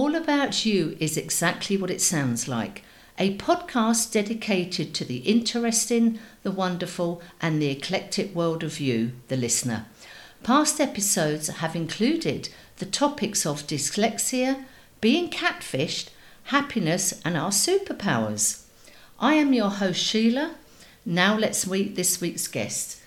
All About You is exactly what it sounds like a podcast dedicated to the interesting, the wonderful, and the eclectic world of you, the listener. Past episodes have included the topics of dyslexia, being catfished, happiness, and our superpowers. I am your host, Sheila. Now let's meet this week's guest.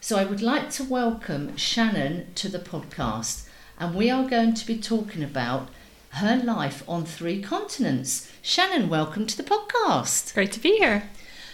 So I would like to welcome Shannon to the podcast, and we are going to be talking about her life on three continents. Shannon, welcome to the podcast. Great to be here.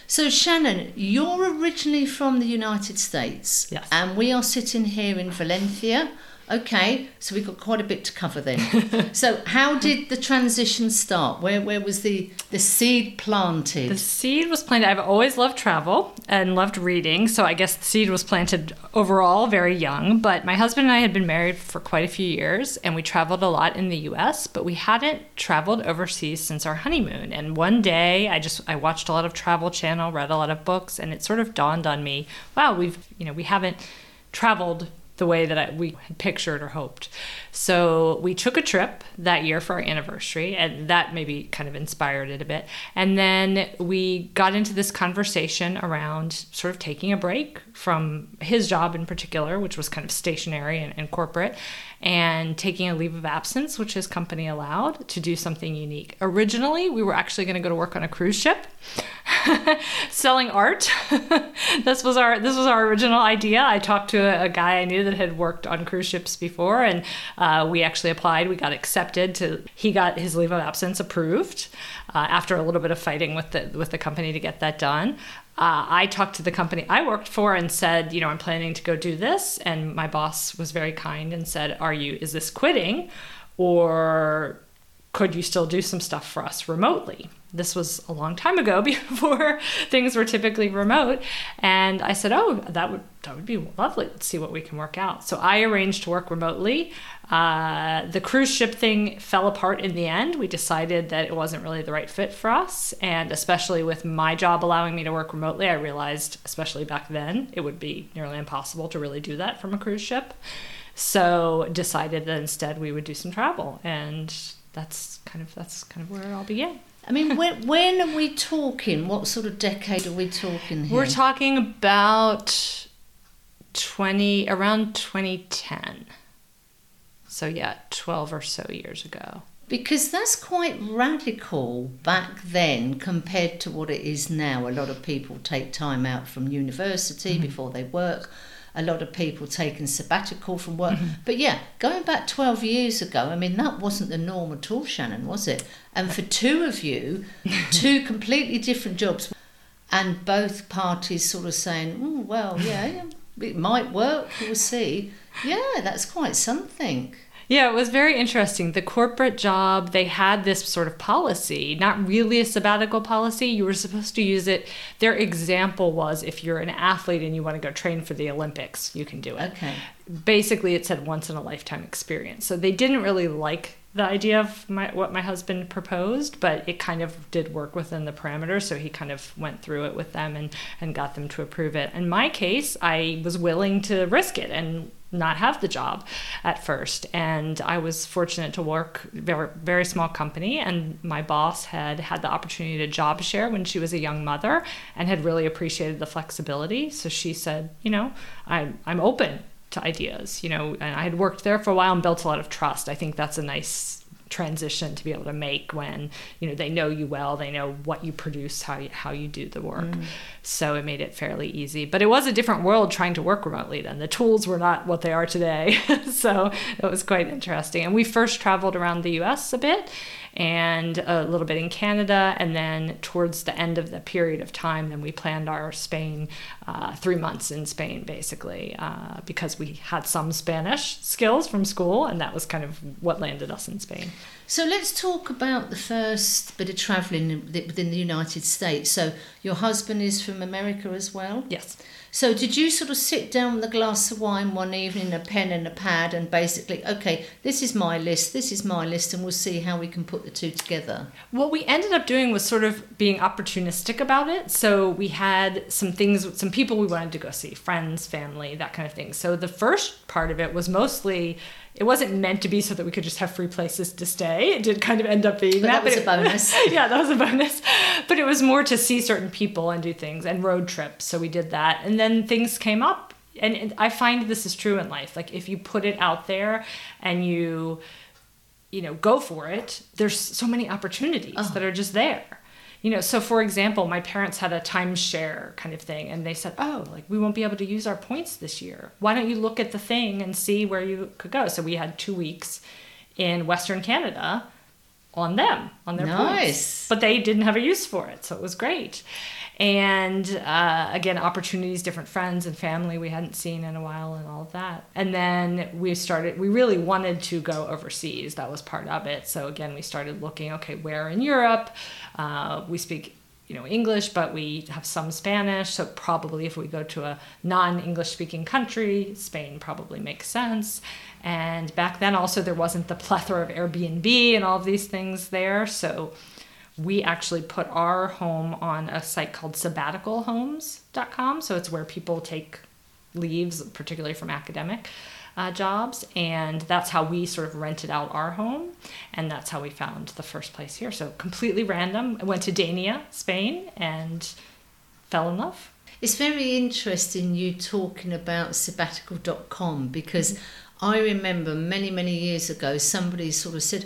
So, Shannon, you're originally from the United States. Yes. And we are sitting here in Valencia Okay, so we've got quite a bit to cover then. so, how did the transition start? Where where was the the seed planted? The seed was planted. I've always loved travel and loved reading, so I guess the seed was planted overall very young. But my husband and I had been married for quite a few years, and we traveled a lot in the U.S., but we hadn't traveled overseas since our honeymoon. And one day, I just I watched a lot of Travel Channel, read a lot of books, and it sort of dawned on me, wow, we've you know we haven't traveled the way that I, we had pictured or hoped. So we took a trip that year for our anniversary, and that maybe kind of inspired it a bit. And then we got into this conversation around sort of taking a break from his job in particular, which was kind of stationary and, and corporate, and taking a leave of absence, which his company allowed, to do something unique. Originally, we were actually going to go to work on a cruise ship, selling art. this was our this was our original idea. I talked to a, a, guy I knew that had worked on cruise ships before, and uh, we actually applied. We got accepted to. He got his leave of absence approved uh, after a little bit of fighting with the with the company to get that done uh, I talked to the company I worked for and said, you know, I'm planning to go do this. And my boss was very kind and said, Are you, is this quitting? Or could you still do some stuff for us remotely? This was a long time ago before things were typically remote. And I said, Oh, that would that would be lovely. Let's see what we can work out. So I arranged to work remotely. Uh, the cruise ship thing fell apart in the end. We decided that it wasn't really the right fit for us. And especially with my job allowing me to work remotely, I realized, especially back then, it would be nearly impossible to really do that from a cruise ship. So decided that instead we would do some travel. And that's kind of that's kind of where it all began. I mean, when, when are we talking? What sort of decade are we talking here? We're talking about 20 around 2010 so yeah 12 or so years ago because that's quite radical back then compared to what it is now a lot of people take time out from university mm-hmm. before they work a lot of people taking sabbatical from work mm-hmm. but yeah going back 12 years ago i mean that wasn't the norm at all shannon was it and for two of you two completely different jobs and both parties sort of saying oh well yeah it might work. We'll see. Yeah, that's quite something. Yeah, it was very interesting. The corporate job, they had this sort of policy, not really a sabbatical policy. You were supposed to use it. Their example was if you're an athlete and you want to go train for the Olympics, you can do it. Okay. Basically, it said once in a lifetime experience. So they didn't really like the idea of my, what my husband proposed, but it kind of did work within the parameters. So he kind of went through it with them and, and got them to approve it. In my case, I was willing to risk it and not have the job at first. And I was fortunate to work very very small company, and my boss had had the opportunity to job share when she was a young mother, and had really appreciated the flexibility. So she said, you know, I'm I'm open to ideas, you know, and I had worked there for a while and built a lot of trust. I think that's a nice transition to be able to make when you know they know you well they know what you produce how you, how you do the work. Mm. so it made it fairly easy. But it was a different world trying to work remotely then. The tools were not what they are today. So it was quite interesting. And we first traveled around the US a bit and a little bit in Canada. And then towards the end of the period of time, then we planned our Spain, uh, three months in Spain, basically, uh, because we had some Spanish skills from school, and that was kind of what landed us in Spain. So let's talk about the first bit of travelling within the United States. So your husband is from America as well? Yes. So did you sort of sit down with a glass of wine one evening, a pen and a pad, and basically, okay, this is my list, this is my list, and we'll see how we can put put the two together? What we ended up doing was sort of being opportunistic about it. So we had some things, some people we wanted to go see, friends, family, that kind of thing. So the first part of it was mostly, it wasn't meant to be so that we could just have free places to stay. It did kind of end up being But that. that was but a bonus. yeah, that was a bonus. But it was more to see certain people and do things and road trips. So we did that. And then things came up. And and I find this is true in life. Like if you put it out there and you, you know, go for it, there's so many opportunities Oh. that are just there. You know, so for example, my parents had a timeshare kind of thing, and they said, "Oh, like we won't be able to use our points this year. Why don't you look at the thing and see where you could go?" So we had two weeks in Western Canada on them on their Nice. points, but they didn't have a use for it, so it was great. And uh, again, opportunities, different friends and family we hadn't seen in a while, and all of that. And then we started. We really wanted to go overseas. That was part of it. So again, we started looking. Okay, where in Europe? Uh, we speak you know English, but we have some Spanish. So probably if we go to a non-English speaking country, Spain probably makes sense. And back then also there wasn't the plethora of Airbnb and all of these things there. So we actually put our home on a site called sabbaticalhomes.com. So it's where people take leaves, particularly from academic uh, jobs. And that's how we sort of rented out our home. And that's how we found the first place here. So completely random. I went to Dania, Spain, and fell in love. It's very interesting you talking about sabbatical.com because I remember many, many years ago somebody sort of said,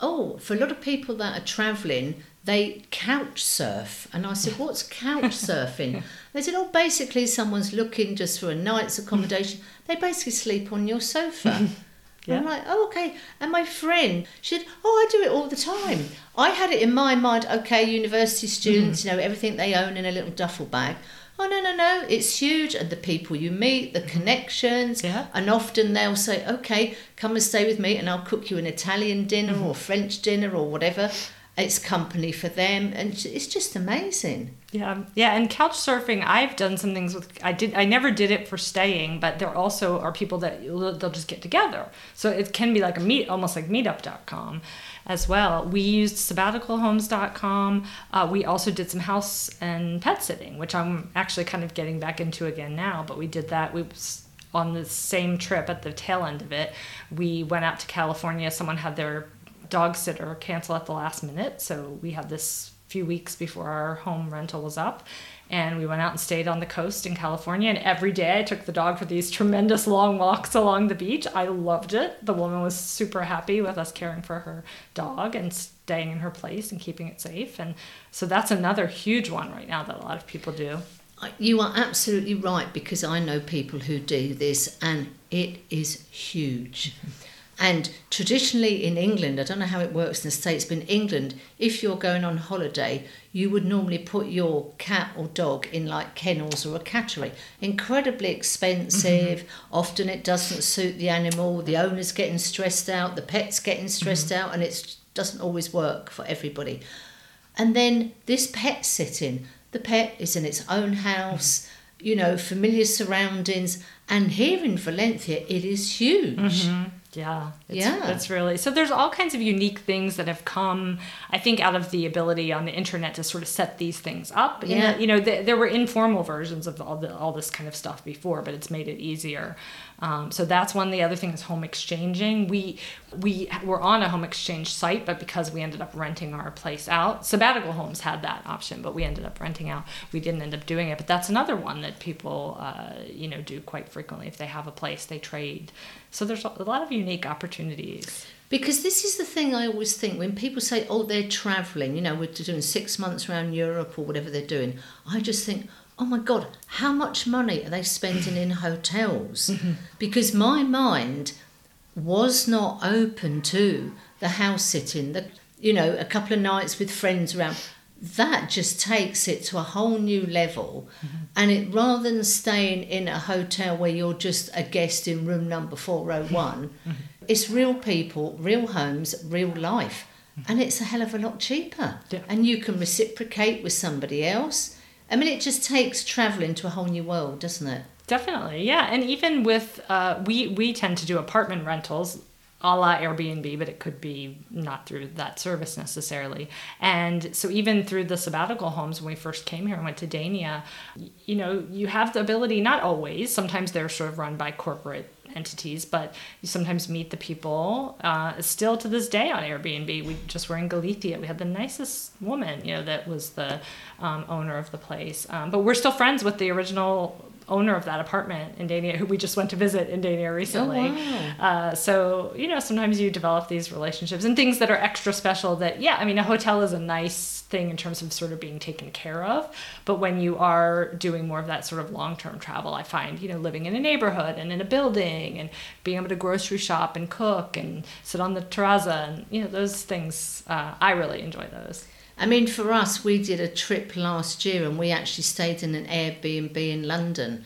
Oh, for a lot of people that are travelling, they couch surf. And I said, What's couch surfing? They said, Oh, basically, someone's looking just for a night's accommodation. They basically sleep on your sofa. Yeah. I'm like, oh, okay. And my friend, she said, oh, I do it all the time. I had it in my mind, okay, university mm. students, you know, everything they own in a little duffel bag. Oh, no, no, no, it's huge. And the people you meet, the connections. Yeah. And often they'll say, okay, come and stay with me and I'll cook you an Italian dinner mm-hmm. or French dinner or whatever. It's company for them. And it's just amazing. Yeah, yeah, and couch surfing. I've done some things with. I did. I never did it for staying, but there also are people that they'll just get together. So it can be like a meet, almost like Meetup.com, as well. We used sabbaticalhomes.com. Uh, we also did some house and pet sitting, which I'm actually kind of getting back into again now. But we did that. We on the same trip at the tail end of it. We went out to California. Someone had their dog sitter cancel at the last minute, so we had this few weeks before our home rental was up. And we went out and stayed on the coast in California. And every day I took the dog for these tremendous long walks along the beach. I loved it. The woman was super happy with us caring for her dog and staying in her place and keeping it safe. And so that's another huge one right now that a lot of people do. You are absolutely right because I know people who do this and it is huge. Mm-hmm. And traditionally in England, I don't know how it works in the States, but in England, if you're going on holiday, you would normally put your cat or dog in like kennels or a cattery. Incredibly expensive. Mm-hmm. Often it doesn't suit the animal. The owner's getting stressed out, the pet's getting stressed mm-hmm. out, and it doesn't always work for everybody. And then this pet sitting, the pet is in its own house, mm-hmm. you know, familiar surroundings. And here in Valencia, it is huge. Yeah. It's, Yeah. That's really so. There's all kinds of unique things that have come, I think, out of the ability on the internet to sort of set these things up. Yeah. you know, th- there were informal versions of all the, all this kind of stuff before, but it's made it easier. Um, so that's one. The other thing is home exchanging. We we were on a home exchange site, but because we ended up renting our place out, Sabbatical Homes had that option, but we ended up renting out. We didn't end up doing it, but that's another one that people, uh, you know, do quite frequently. If they have a place, they trade. So there's a lot of unique opportunities. Because this is the thing I always think when people say, oh, they're travelling, you know, we're doing six months around Europe or whatever they're doing, I just think, oh my God, how much money are they spending in hotels? Mm-hmm. Because my mind was not open to the house sitting, the, you know, a couple of nights with friends around. That just takes it to a whole new level. Mm-hmm. And it rather than staying in a hotel where you're just a guest in room number 401, mm-hmm. it's real people, real homes, real life. And it's a hell of a lot cheaper. Yeah. And you can reciprocate with somebody else. I mean, it just takes travelling to a whole new world, doesn't it? Definitely, yeah. And even with uh, we we tend to do apartment rentals a la Airbnb, but it could be not through that service necessarily. And so even through the sabbatical homes, when we first came here and went to Dania, you know, you have the ability, not always, sometimes they're sort of run by corporate entities, but you sometimes meet the people. Uh, still to this day on Airbnb, we just were in Galicia. We had the nicest woman, you know, that was the um, owner of the place. Um, but we're still friends with the original owner of that apartment in Dania, who we just went to visit in Dania recently. Oh, wow. uh, so you know, sometimes you develop these relationships and things that are extra special. That yeah, I mean, a hotel is a nice thing in terms of sort of being taken care of, but when you are doing more of that sort of long term travel, I find you know living in a neighborhood and in a building and being able to grocery shop and cook and sit on the terraza and you know those things, uh, I really enjoy those. I mean, for us, we did a trip last year and we actually stayed in an Airbnb in London.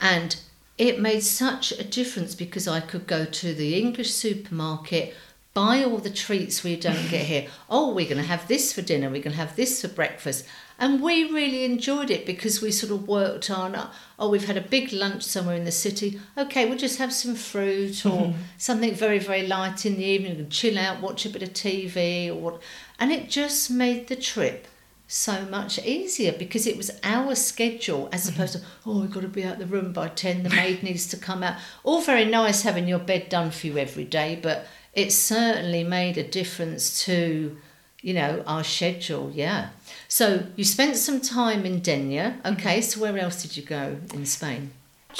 And it made such a difference because I could go to the English supermarket, buy all the treats we don't get here. Oh, we're going to have this for dinner, we're going to have this for breakfast. And we really enjoyed it because we sort of worked on, oh, we've had a big lunch somewhere in the city. Okay, we'll just have some fruit or mm-hmm. something very, very light in the evening and chill out, watch a bit of TV or what. And it just made the trip so much easier because it was our schedule as mm-hmm. opposed to oh we've got to be out of the room by 10 the maid needs to come out all very nice having your bed done for you every day but it certainly made a difference to you know our schedule yeah so you spent some time in Denia okay mm-hmm. so where else did you go in Spain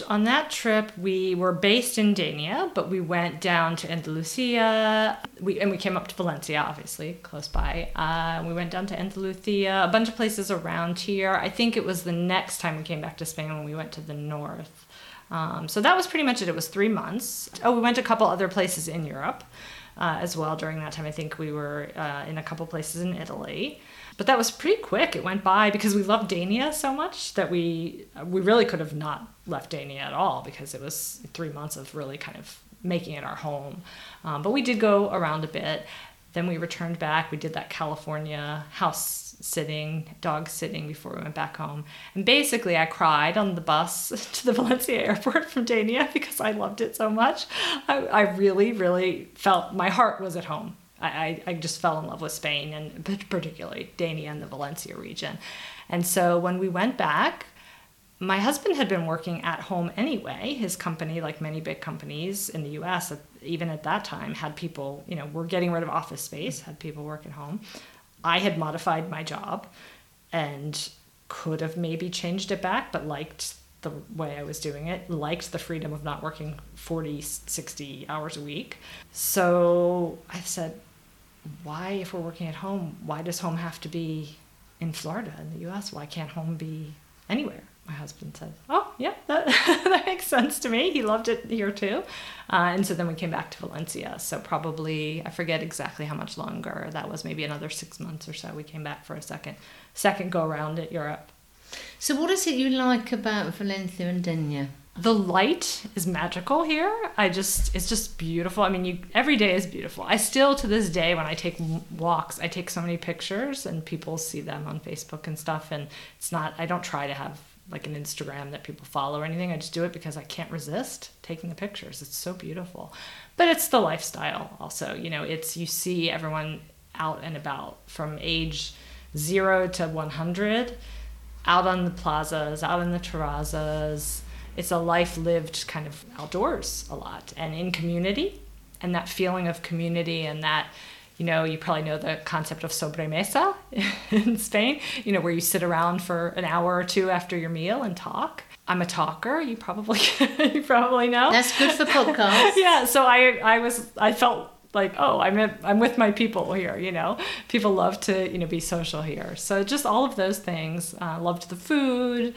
on that trip, we were based in Dania, but we went down to Andalusia. We and we came up to Valencia, obviously close by. Uh, we went down to Andalusia, a bunch of places around here. I think it was the next time we came back to Spain when we went to the north. Um, so that was pretty much it. It was three months. Oh, we went to a couple other places in Europe uh, as well during that time. I think we were uh, in a couple places in Italy but that was pretty quick. It went by because we loved Dania so much that we we really could have not left Dania at all because it was three months of really kind of making it our home. Um, but we did go around a bit. Then we returned back. We did that California house sitting, dog sitting before we went back home. And basically, I cried on the bus to the Valencia airport from Dania because I loved it so much. I, I really, really felt my heart was at home I, I just fell in love with Spain and particularly Dania and the Valencia region. And so when we went back, my husband had been working at home anyway. His company, like many big companies in the US, even at that time, had people, you know, were getting rid of office space, had people work at home. I had modified my job and could have maybe changed it back, but liked the way I was doing it, liked the freedom of not working 40, 60 hours a week. So I said, why, if we're working at home, why does home have to be in Florida in the US? Why can't home be anywhere? My husband said, Oh, yeah, that, that makes sense to me. He loved it here too. Uh, and so then we came back to Valencia. So probably, I forget exactly how much longer that was, maybe another six months or so. We came back for a second, second go around at Europe. So, what is it you like about Valencia and Denia? The light is magical here. I just it's just beautiful. I mean, you every day is beautiful. I still to this day when I take walks, I take so many pictures and people see them on Facebook and stuff and it's not I don't try to have like an Instagram that people follow or anything. I just do it because I can't resist taking the pictures. It's so beautiful. But it's the lifestyle also. You know, it's you see everyone out and about from age 0 to 100 out on the plazas, out in the terrazas it's a life lived kind of outdoors a lot and in community. And that feeling of community and that you know you probably know the concept of sobremesa in spain you know where you sit around for an hour or two after your meal and talk. I'm a talker you probably you probably know. That's good for podcasts. Yeah so i i was i felt like oh i'm i'm with my people here you know. People love to you know be social here. So just all of those things uh, loved the food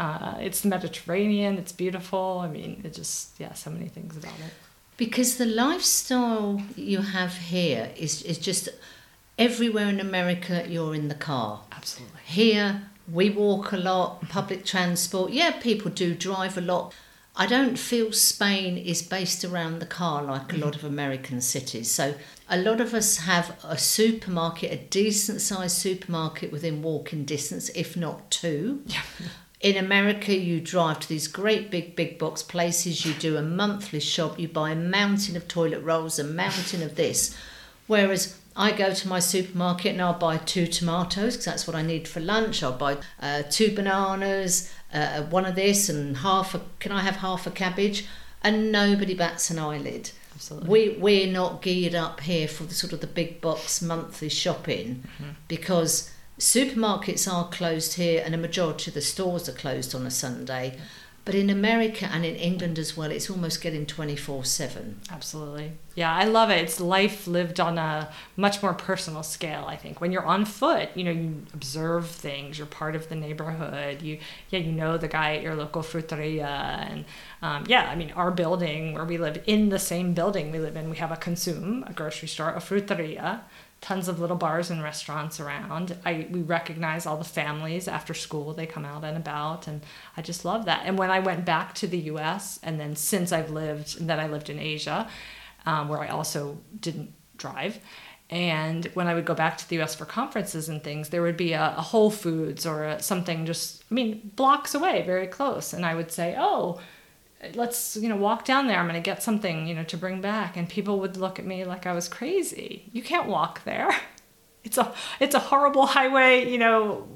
uh, it's Mediterranean. It's beautiful. I mean, it just yeah, so many things about it. Because the lifestyle you have here is is just everywhere in America. You're in the car. Absolutely. Here we walk a lot. Public transport. Yeah, people do drive a lot. I don't feel Spain is based around the car like a lot of American cities. So a lot of us have a supermarket, a decent sized supermarket within walking distance, if not two. Yeah In America, you drive to these great big, big box places, you do a monthly shop, you buy a mountain of toilet rolls, a mountain of this. Whereas I go to my supermarket and I'll buy two tomatoes because that's what I need for lunch. I'll buy uh, two bananas, uh, one of this, and half a. Can I have half a cabbage? And nobody bats an eyelid. Absolutely. We we're not geared up here for the sort of the big box monthly shopping Mm-hmm. because supermarkets are closed here and a majority of the stores are closed on a Sunday. But in America and in England as well, it's almost getting twenty four seven. Absolutely. Yeah, I love it. It's life lived on a much more personal scale, I think. When you're on foot, you know, you observe things, you're part of the neighborhood. You yeah, you know the guy at your local fruteria and um, yeah, I mean our building where we live in the same building we live in, we have a Consum, a grocery store, a fruteria, tons of little bars and restaurants around. I we recognize all the families after school, they come out and about and I just love that. And when I went back to the US and then since I've lived and then I lived in Asia, um, where I also didn't drive. And when I would go back to the US for conferences and things, there would be a, a Whole Foods or a, something just, I mean, blocks away, very close. And I would say, oh, let's, you know, walk down there. I'm going to get something, you know, to bring back. And people would look at me like I was crazy. You can't walk there. It's a it's a horrible highway, you know,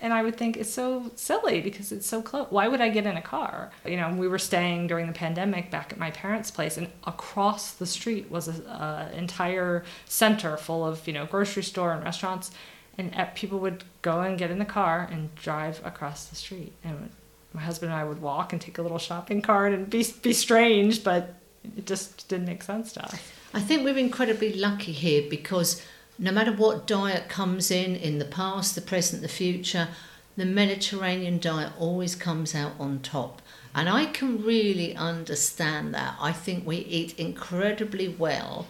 and I would think it's so silly because it's so close. Why would I get in a car? You know, we were staying during the pandemic back at my parents' place, and across the street was a, a entire center full of you know grocery store and restaurants, and uh, people would go and get in the car and drive across the street, and my husband and I would walk and take a little shopping cart and be be strange, but it just didn't make sense to us. I think we're incredibly lucky here because no matter what diet comes in, in the past, the present, the future, the Mediterranean diet always comes out on top. And I can really understand that. I think we eat incredibly well,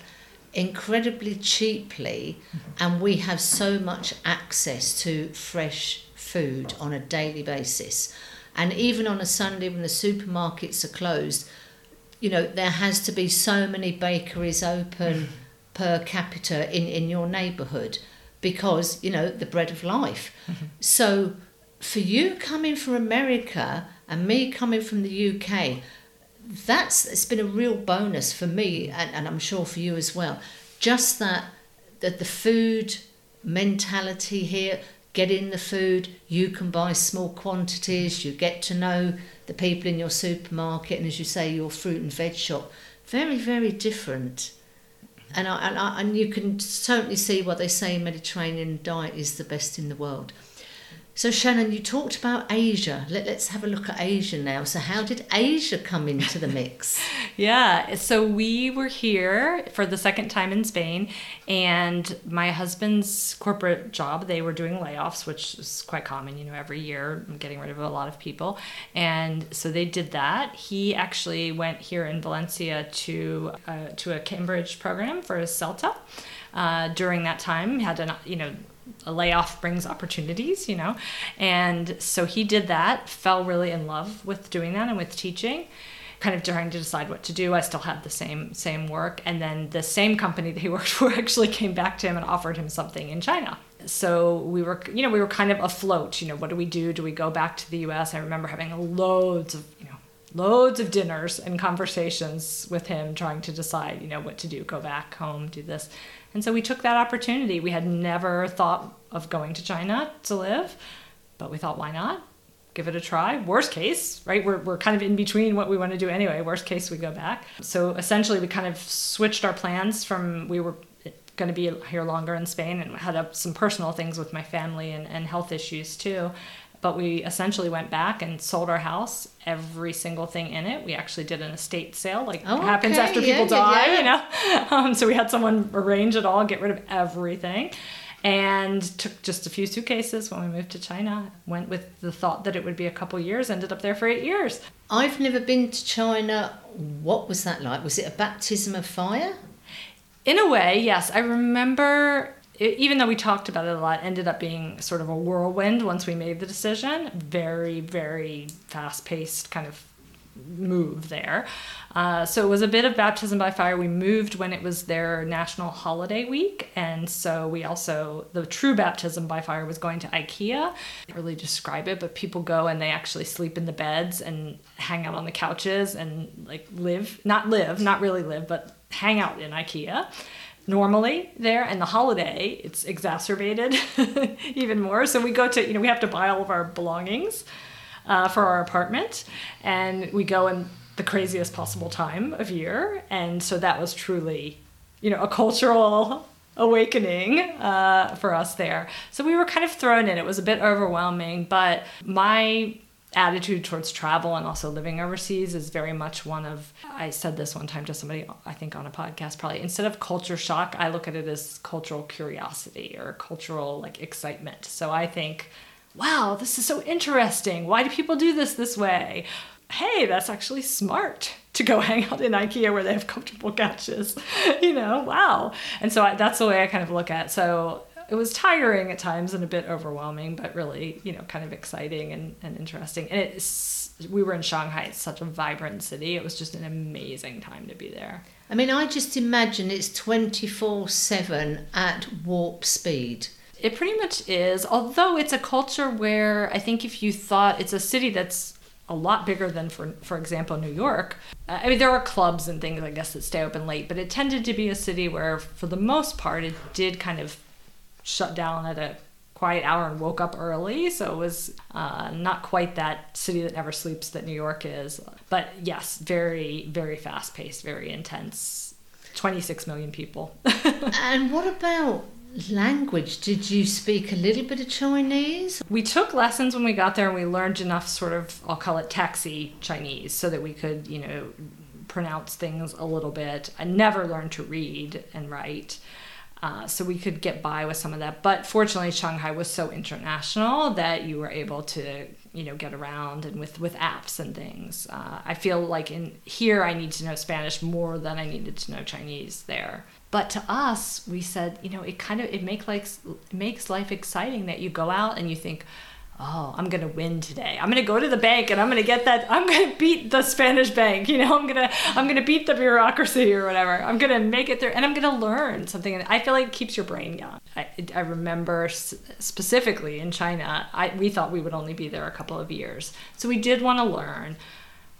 incredibly cheaply, and we have so much access to fresh food on a daily basis. And even on a Sunday when the supermarkets are closed, you know, there has to be so many bakeries open mm. per capita in, in your neighbourhood because, you know, the bread of life. Mm-hmm. So for you coming from America and me coming from the UK, that's it's been a real bonus for me and, and I'm sure for you as well. Just that that the food mentality here, getting the food, you can buy small quantities, you get to know the people in your supermarket and as you say your fruit and veg shop. Very, very different. And I, and, I, and you can certainly see why they say Mediterranean diet is the best in the world. So Shannon, you talked about Asia. Let, let's have a look at Asia now. So how did Asia come into the mix? Yeah, so we were here for the second time in Spain, and my husband's corporate job, they were doing layoffs, which is quite common, you know, every year, getting rid of a lot of people. And so they did that. He actually went here in Valencia to uh, to a Cambridge program for CELTA. Uh, during that time, had an you know a layoff brings opportunities, you know. And so he did that, fell really in love with doing that and with teaching. Kind of trying to decide what to do. I still had the same same work, and then the same company that he worked for actually came back to him and offered him something in China. So we were, you know, we were kind of afloat. You know, what do we do? Do we go back to the U.S.? I remember having loads of, you know, loads of dinners and conversations with him, trying to decide, you know, what to do. Go back home, do this. And so we took that opportunity. We had never thought of going to China to live, but we thought, why not? Give it a try. Worst case, right? We're, we're kind of in between what we want to do anyway. Worst case, we go back. So essentially, we kind of switched our plans from we were going to be here longer in Spain and had some personal things with my family and, and health issues too. But we essentially went back and sold our house, every single thing in it. We actually did an estate sale, like Oh, happens okay. after people yeah, die, yeah. you know. Um, so we had someone arrange it all, get rid of everything, and took just a few suitcases when we moved to China. Went with the thought that it would be a couple years. Ended up there for eight years. I've never been to China. What was that like? Was it a baptism of fire? In a way, yes. I remember, e- even though we talked about it a lot, ended up being sort of a whirlwind once we made the decision. Very, very fast paced, kind of move there. Uh, so it was a bit of baptism by fire. We moved when it was their national holiday week, and so we also the true baptism by fire was going to IKEA. really describe it, but people go and they actually sleep in the beds and hang out on the couches and like live, not live, not really live, but hang out in IKEA normally there and the holiday it's exacerbated even more. So we go to you know we have to buy all of our belongings uh, for our apartment and we go in the craziest possible time of year. And so that was truly you know a cultural awakening uh, for us there. So we were kind of thrown in. It was a bit overwhelming but my attitude towards travel and also living overseas is very much one of I said this one time to somebody I think on a podcast probably instead of culture shock I look at it as cultural curiosity or cultural like excitement. So I think wow this is so interesting. Why do people do this this way? Hey that's actually smart to go hang out in IKEA where they have comfortable couches you know wow. And so I, that's the way I kind of look at it. so it was tiring at times and a bit overwhelming, but really, you know, kind of exciting and, and interesting. And it's, we were in Shanghai. It's such a vibrant city. It was just an amazing time to be there. I mean, I just imagine it's 24 7 at warp speed. It pretty much is, although it's a culture where I think if you thought it's a city that's a lot bigger than for for example New York. Uh, I mean there are clubs and things I guess that stay open late, but it tended to be a city where for the most part it did kind of shut down at a quiet hour and woke up early. So it was uh, not quite that city that never sleeps that New York is. But yes, very, very fast paced, very intense. 26 million people. and what about language? Did you speak a little bit of Chinese? We took lessons when we got there and we learned enough sort of, I'll call it taxi Chinese, so that we could, you know, pronounce things a little bit. I never learned to read and write. Uh, so we could get by with some of that. But fortunately, Shanghai was so international that you were able to, you know, get around and with with apps and things. Uh, I feel like in here I need to know Spanish more than I needed to know Chinese there. But to us, we said, you know, it kind of it makes like makes life exciting that you go out and you think, oh, I'm gonna win today. I'm gonna go to the bank and I'm gonna get that. I'm gonna beat the Spanish bank. You know, I'm gonna I'm gonna beat the bureaucracy or whatever. I'm gonna make it there, and I'm gonna learn something. And I feel like it keeps your brain young. I, I remember specifically in China, I we thought we would only be there a couple of years, so we did want to learn.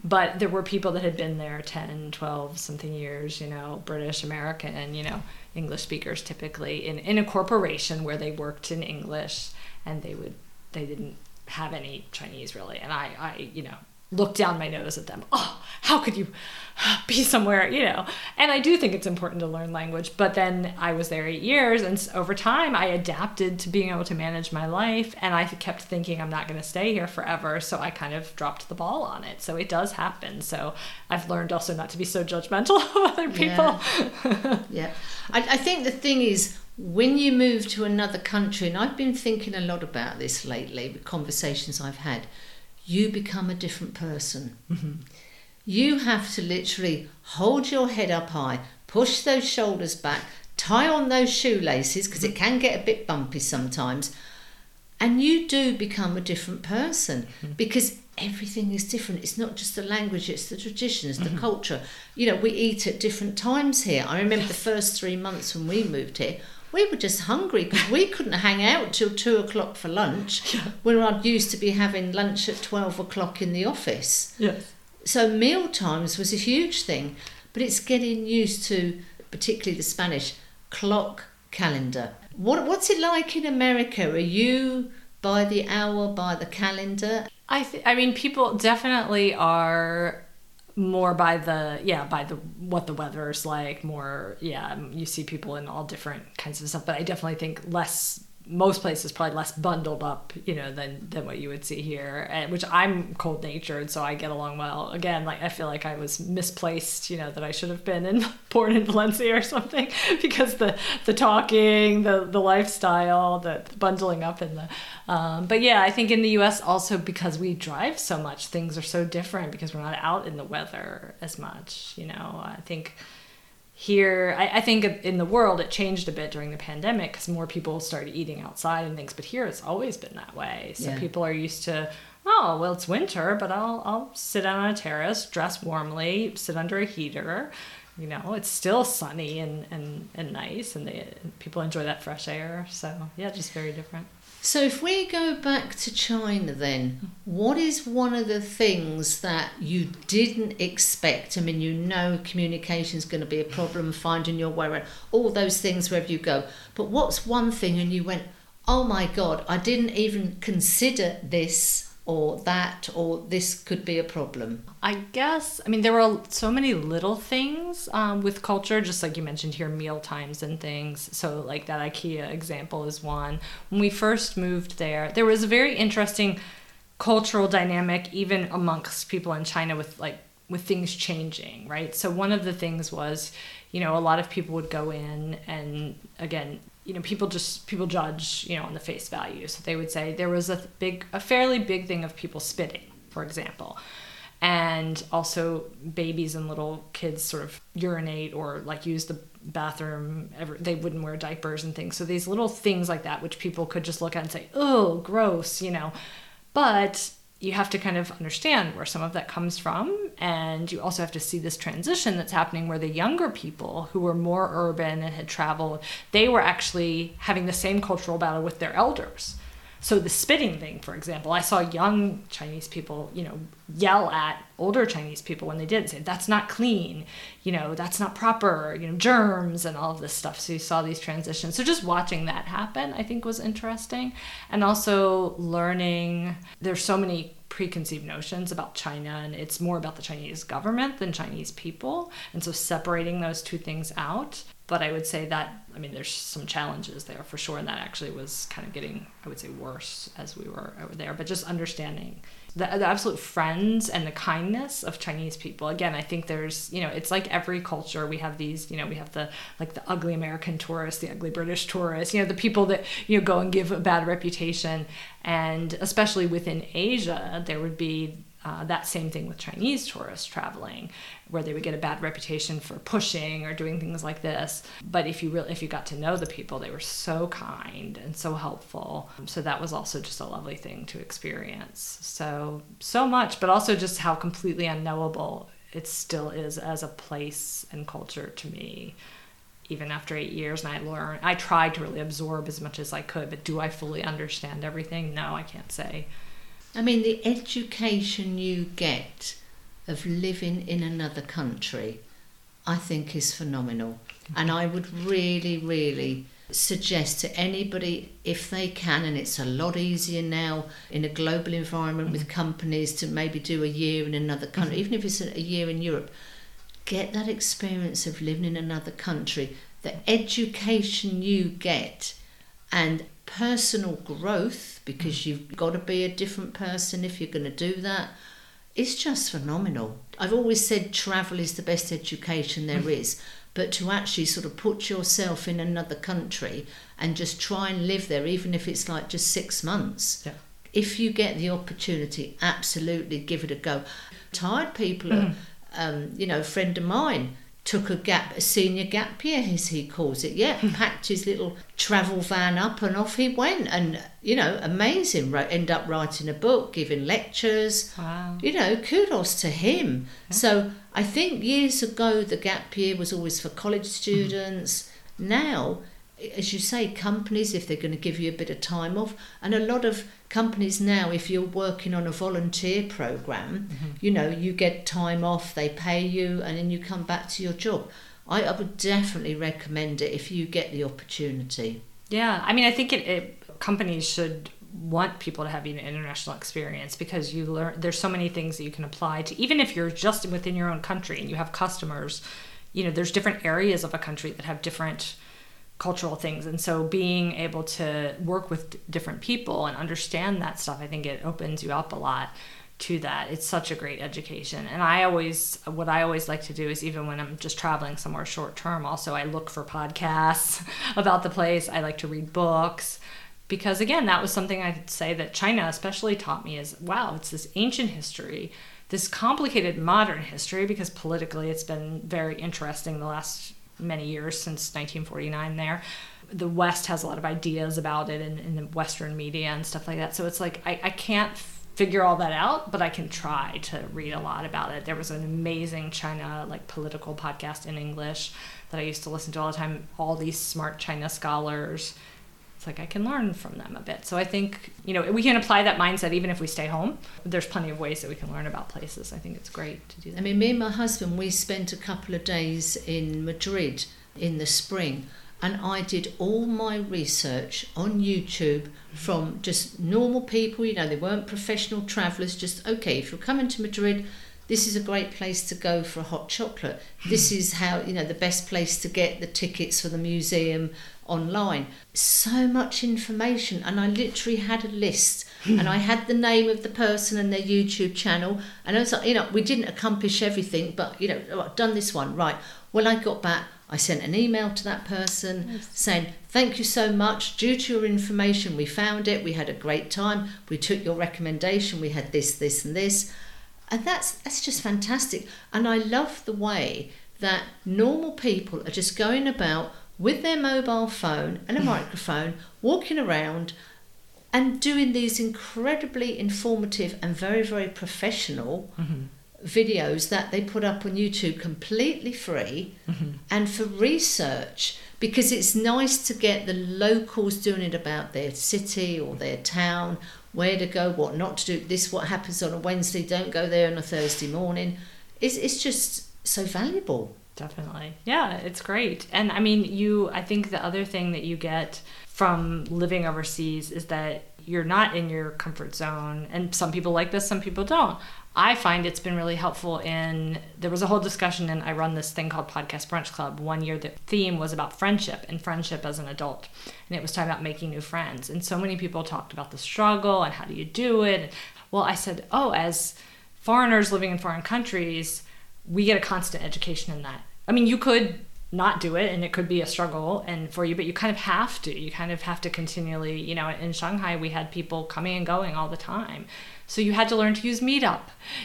But there were people that had been there 10, 12 something years, you know, British, American, you know, English speakers typically in, in a corporation where they worked in English and they would they didn't have any Chinese really. And I, I, you know, looked down my nose at them. Oh, how could you uh, be somewhere, you know? And I do think it's important to learn language. But then I was there eight years, and over time, I adapted to being able to manage my life. And I kept thinking I'm not going to stay here forever. So I kind of dropped the ball on it. So it does happen. So I've learned also not to be so judgmental of other people. Yeah. yeah. I, I think the thing is, when you move to another country, and I've been thinking a lot about this lately with conversations I've had, you become a different person. Mm-hmm. You have to literally hold your head up high, push those shoulders back, tie on those shoelaces because it can get a bit bumpy sometimes, and you do become a different person mm-hmm. because everything is different. It's not just the language, it's the traditions, the mm-hmm. culture. You know, we eat at different times here. I remember yes. the first three months when we moved here we were just hungry because we couldn't hang out till two o'clock for lunch yeah. when I'd used to be having lunch at 12 o'clock in the office. Yes. So meal times was a huge thing, but it's getting used to, particularly the Spanish, clock calendar. What, what's it like in America? Are you by the hour, by the calendar? I, th- I mean, people definitely are more by the yeah by the what the weather is like more yeah you see people in all different kinds of stuff but i definitely think less most places probably less bundled up, you know, than than what you would see here. And which I'm cold natured, so I get along well. Again, like I feel like I was misplaced, you know, that I should have been in born in Valencia or something, because the the talking, the the lifestyle, the, the bundling up in the. Um, but yeah, I think in the U.S. also because we drive so much, things are so different because we're not out in the weather as much. You know, I think here I, I, think in the world it changed a bit during the pandemic because more people started eating outside and things but here it's always been that way. So yeah. people are used to oh well it's winter but i'll i'll sit down on a terrace dress warmly sit under a heater. You know it's still sunny and and, and nice and they people enjoy that fresh air. So yeah just very different so if we go back to China then, what is one of the things that you didn't expect? I mean, you know communication is going to be a problem, finding your way around, all those things wherever you go. But what's one thing and you went, oh my God, I didn't even consider this or that or this could be a problem? I guess, I mean, there were so many little things um, with culture, just like you mentioned here, meal times and things. So, like that IKEA example is one. When we first moved there, there was a very interesting cultural dynamic, even amongst people in China, with like with things changing, right? So, one of the things was, you know, a lot of people would go in and again, you know people just people judge you know on the face value. So they would say there was a big a fairly big thing of people spitting for example. And also babies and little kids sort of urinate or like use the bathroom ever they wouldn't wear diapers and things. So these little things like that which people could just look at and say oh gross you know. But you have to kind of understand where some of that comes from. And you also have to see this transition that's happening where the younger people who were more urban and had traveled, they were actually having the same cultural battle with their elders. So the spitting thing, for example, I saw young Chinese people, you know, yell at older Chinese people when they did say that's not clean, you know, that's not proper, you know, germs and all of this stuff. So you saw these transitions. So just watching that happen, I think was interesting. And also learning there's so many preconceived notions about China and it's more about the Chinese government than Chinese people. And so separating those two things out but I would say that I mean there's some challenges there for sure, and that actually was kind of getting I would say worse as we were over there. But just understanding the, the absolute friends and the kindness of Chinese people. Again, I think there's you know it's like every culture we have these you know we have the like the ugly American tourists, the ugly British tourists, you know the people that you know go and give a bad reputation, and especially within Asia there would be uh, that same thing with Chinese tourists traveling, where they would get a bad reputation for pushing or doing things like this. But if you really, if you got to know the people, they were so kind and so helpful. So that was also just a lovely thing to experience. So so much, but also just how completely unknowable it still is as a place and culture to me even after eight years and i learned i tried to really absorb as much as i could but do i fully understand everything no i can't say I mean, the education you get of living in another country, I think is phenomenal. And I would really, really suggest to anybody, if they can, and it's a lot easier now in a global environment with companies to maybe do a year in another country, mm-hmm. even if it's a year in Europe, get that experience of living in another country. The education you get and personal growth because you've got to be a different person if you're going to do that. It's just phenomenal. I've always said travel is the best education there mm. but to actually sort of put yourself in another country and just try and live there, even if it's like just six months. Yeah. If you get the opportunity, absolutely give it a go. Tired people mm. are, um, you know, a friend of mine took a gap, a senior gap year, as he calls it. Yeah, packed his little travel van up and off he went. And, you know, amazing. End up writing a book, giving lectures. Wow. You know, kudos to him. Yeah. So I think years ago, the gap year was always for college hmm. students. Mm. Now, as you say, companies, if they're going to give you a bit of time off, and a lot of companies now, if you're working on a volunteer program, mm-hmm. you know, you get time off, they pay you, and then you come back to your job. I, I would definitely recommend it if you get the opportunity. Yeah, I mean, I think it, it companies should want people to have an international experience because you learn there's so many things that you can apply to even if you're just within your own country and you have customers you know there's different areas of a country that have different cultural things and so being able to work with different people and understand that stuff i think it opens you up a lot to that. It's such a great education. And i always what i always like to do is even when i'm just traveling somewhere short term also i look for podcasts about the place. I like to read books because again that was something i'd say that china especially taught me is wow it's this ancient history this complicated modern history because politically it's been very interesting the last many years since 1949 there. The west has a lot of ideas about it in, in the western media and stuff like that. So it's like i, I can't figure all that out, but I can try to read a lot about it. There was an amazing China like political podcast in English that I used to listen to all the time. All these smart China scholars. It's like I can learn from them a bit. So I think you know we can apply that mindset even if we stay home. There's plenty of ways that we can learn about places. I think it's great to do that. I mean, me and my husband we spent a couple of days in Madrid in the spring and I did all my research on YouTube from just normal people, you know, they weren't professional travelers, just okay, if you're coming to Madrid, this is a great place to go for a hot chocolate. This hmm. is how, you know, the best place to get the tickets for the museum online. So much information, and I literally had a list, and I had the name of the person and their YouTube channel, and I was like, you know, we didn't accomplish everything, but you know, oh, I've done this one right. Well, I got back. I sent an email to that person yes. saying, Thank you so much. Due to your information, we found it. We had a great time. We took your recommendation. We had this, this, and this. And that's, that's just fantastic. And I love the way that normal people are just going about with their mobile phone and a microphone, walking around and doing these incredibly informative and very, very professional. Mm-hmm videos that they put up on YouTube completely free mm-hmm. and for research because it's nice to get the locals doing it about their city or their town, where to go, what not to do, this what happens on a Wednesday, don't go there on a Thursday morning. It's, it's just so valuable. Definitely. Yeah, it's great. And I mean, you, I think the other thing that you get from living overseas is that you're not in your comfort zone. And some people like this, some people don't. I find it's been really helpful in there was a whole discussion and I run this thing called Podcast Brunch Club. One year the theme was about friendship and friendship as an adult. And it was talking about making new friends. And so many people talked about the struggle and how do you do it. Well, I said, "Oh, as foreigners living in foreign countries, we get a constant education in that. I mean, you could not do it and it could be a struggle and for you but you kind of have to you kind of have to continually you know in shanghai we had people coming and going all the time so you had to learn to use Meetup.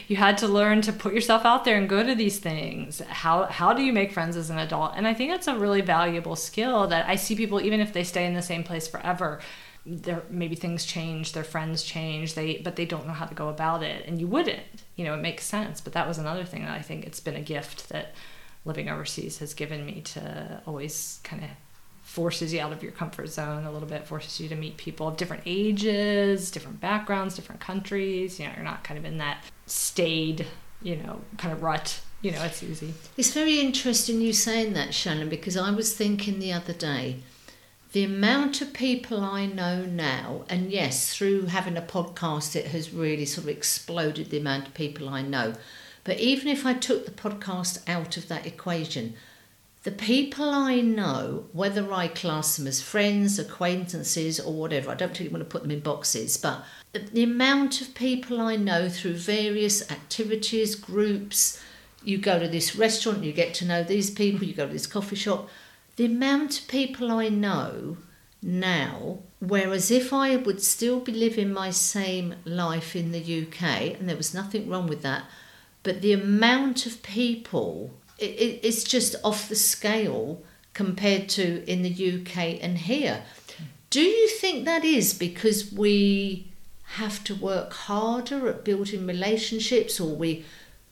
You had to learn to put yourself out there and go to these things. How how do you make friends as an adult? And I think that's a really valuable skill that I see people even if they stay in the same place forever, there maybe things change, their friends change, they but they don't know how to go about it. And you wouldn't. You know, it makes sense. But that was another thing that I think it's been a gift that living overseas has given me to always kind of forces you out of your comfort zone a little bit, forces you to meet people of different ages, different backgrounds, different countries. You know, you're not kind of in that stayed, you know, kind of rut. You know, it's easy. It's very interesting you saying that, Shannon, because I was thinking the other day the amount of people I know now, and yes, through having a podcast, it has really sort of exploded the amount of people I know. But even if I took the podcast out of that equation, the people I know, whether I class them as friends, acquaintances, or whatever, I don't particularly want to put them in boxes, but the amount of people I know through various activities, groups, you go to this restaurant, you get to know these people, you go to this coffee shop, the amount of people I know now, whereas if I would still be living my same life in the UK, and there was nothing wrong with that, but the amount of people it, it's just off the scale compared to in the UK and here. Do you think that is because we have to work harder at building relationships or we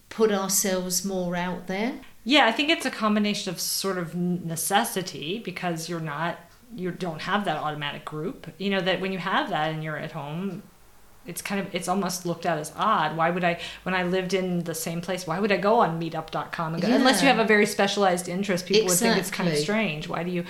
put ourselves more out there? Yeah, I think it's a combination of sort of necessity because you're not you don't have that automatic group. You know that when you have that and you're at home, it's kind of it's almost looked at as odd. Why would i when i lived in the same place why would i go on meetup.com and go, yeah. unless you have a very specialized interest people exactly. would think it's kind of strange. Why do you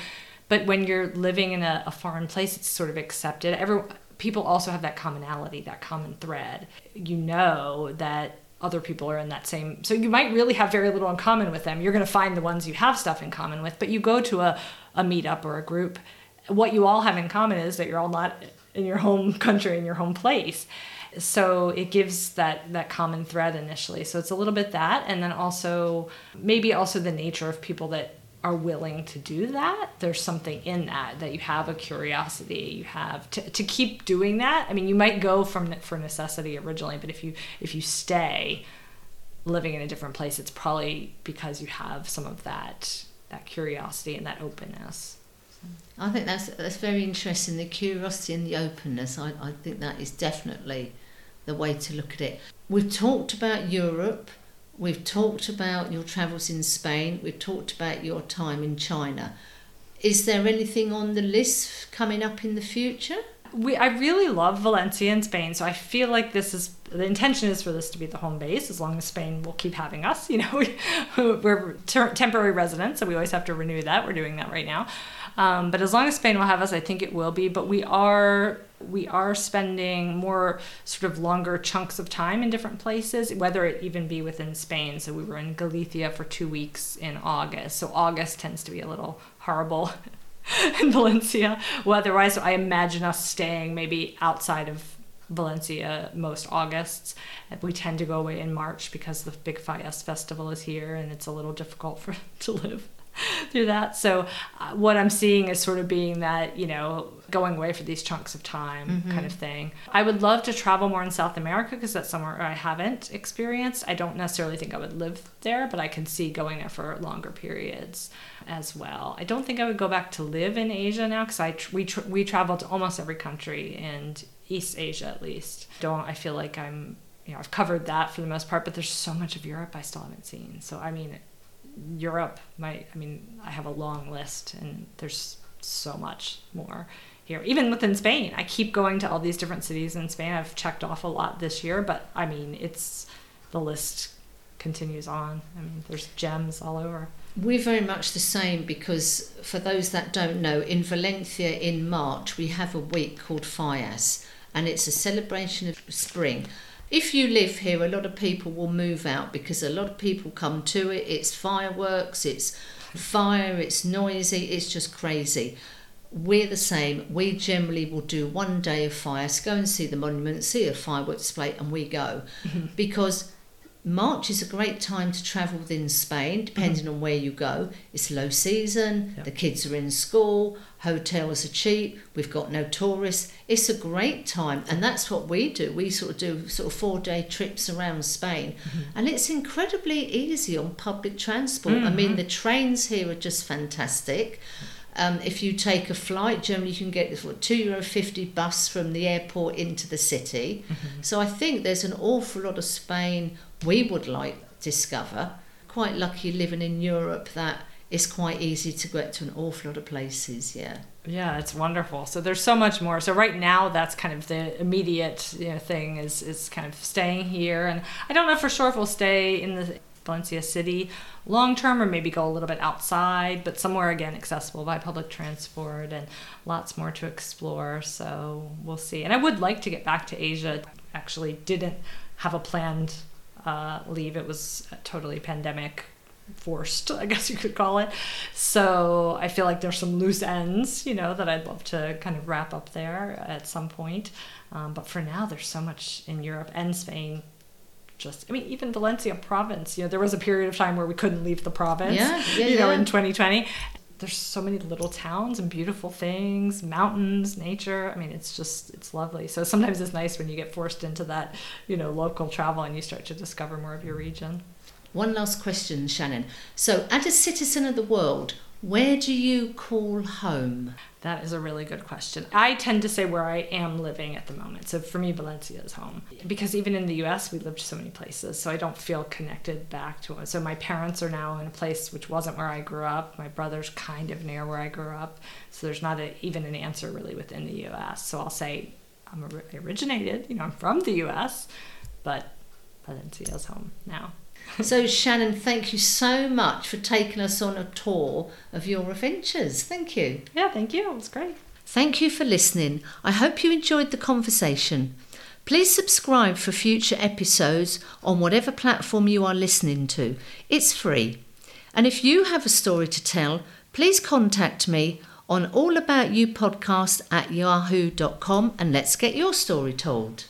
but when you're living in a, a foreign place it's sort of accepted. Every people also have that commonality that common thread. You know that other people are in that same so you might really have very little in common with them. You're going to find the ones you have stuff in common with but you go to a, a meetup or a group. What you all have in common is that you're all not in your home country in your home place. So it gives that that common thread initially. So it's a little bit that and then also maybe also the nature of people that are willing to do that. There's something in that that you have a curiosity you have to, to keep doing that. I mean you might go from for necessity originally but if you if you stay living in a different place it's probably because you have some of that that curiosity and that openness I think that's that's very interesting. The curiosity and the openness. I, I think that is definitely the way to look at it. We've talked about Europe. We've talked about your travels in Spain. We've talked about your time in China. Is there anything on the list coming up in the future? we I really love Valencia in Spain, so I feel like this is the intention is for this to be the home base as long as Spain will keep having us. You know, we, we're ter- temporary residents, so we always have to renew that. We're doing that right now, um, but as long as Spain will have us, I think it will be. But we are we are spending more sort of longer chunks of time in different places, whether it even be within Spain. So we were in Galicia for two weeks in August. So August tends to be a little horrible in Valencia weather-wise. So I imagine us staying maybe outside of Valencia most Augusts. We tend to go away in March because the Big Fallas festival is here and it's a little difficult for to live through that. So uh, what I'm seeing is sort of being that, you know, going away for these chunks of time mm-hmm. kind of thing. I would love to travel more in South America because that's somewhere I haven't experienced. I don't necessarily think I would live there, but I can see going there for longer periods as well. I don't think I would go back to live in Asia now because I tr- we tr- we travel to almost every country in East Asia at least. Don't I feel like I'm you know I've covered that for the most part, but there's so much of Europe I still haven't seen. So I mean Europe, my I mean, I have a long list, and there's so much more here. Even within Spain, I keep going to all these different cities in Spain. I've checked off a lot this year, but I mean, it's the list continues on. I mean, there's gems all over. We're very much the same because, for those that don't know, in Valencia in March we have a week called Fallas, and it's a celebration of spring if you live here, a lot of people will move out because a lot of people come to it. It's fireworks, it's fire, it's noisy, it's just crazy. We're the same. We generally will do one day of fire, go and see the monument, see a fireworks display, and we go. Mm-hmm. Because March is a great time to travel within Spain, depending mm-hmm. on where you go. It's low season, yep. the kids are in school, hotels are cheap, we've got no tourists. It's a great time, and that's what we do. We sort of do sort of four day trips around Spain, mm-hmm. and it's incredibly easy on public transport. Mm-hmm. I mean, mm-hmm. the trains here are just fantastic. Um, if you take a flight, generally you can get this what two euro fifty bus from the airport into the city. Mm-hmm. So I think there's an awful lot of Spain we would like discover. Quite lucky living in Europe that it's quite easy to get to an awful lot of places. Yeah. Yeah, it's wonderful. So there's so much more. So right now, that's kind of the immediate you know, thing is is kind of staying here, and I don't know for sure if we'll stay in the Valencia city long term or maybe go a little bit outside, but somewhere again accessible by public transport and lots more to explore. So we'll see. And I would like to get back to Asia. I Actually, didn't have a planned uh, leave. It was totally pandemic forced, I guess you could call it. So I feel like there's some loose ends, you know, that I'd love to kind of wrap up there at some point. Um, but for now, there's so much in Europe and Spain. Just, I mean, even Valencia province, you know, there was a period of time where we couldn't leave the province, yeah, yeah, you know, yeah. in 2020. There's so many little towns and beautiful things, mountains, nature. I mean, it's just, it's lovely. So sometimes it's nice when you get forced into that, you know, local travel and you start to discover more of your region. One last question, Shannon. So, as a citizen of the world, where do you call home? That is a really good question. I tend to say where I am living at the moment. So for me, Valencia is home. Because even in the US, we lived so many places. So I don't feel connected back to it. So my parents are now in a place which wasn't where I grew up. My brother's kind of near where I grew up. So there's not a, even an answer really within the US. So I'll say I'm originated, you know, I'm from the US, but Valencia is home now so, Shannon, thank you so much for taking us on a tour of your adventures. Thank you. Yeah, thank you. It was great. Thank you for listening. I hope you enjoyed the conversation. Please subscribe for future episodes on whatever platform you are listening to. It's free. And if you have a story to tell, please contact me on allaboutyoupodcast at yahoo.com and let's get your story told.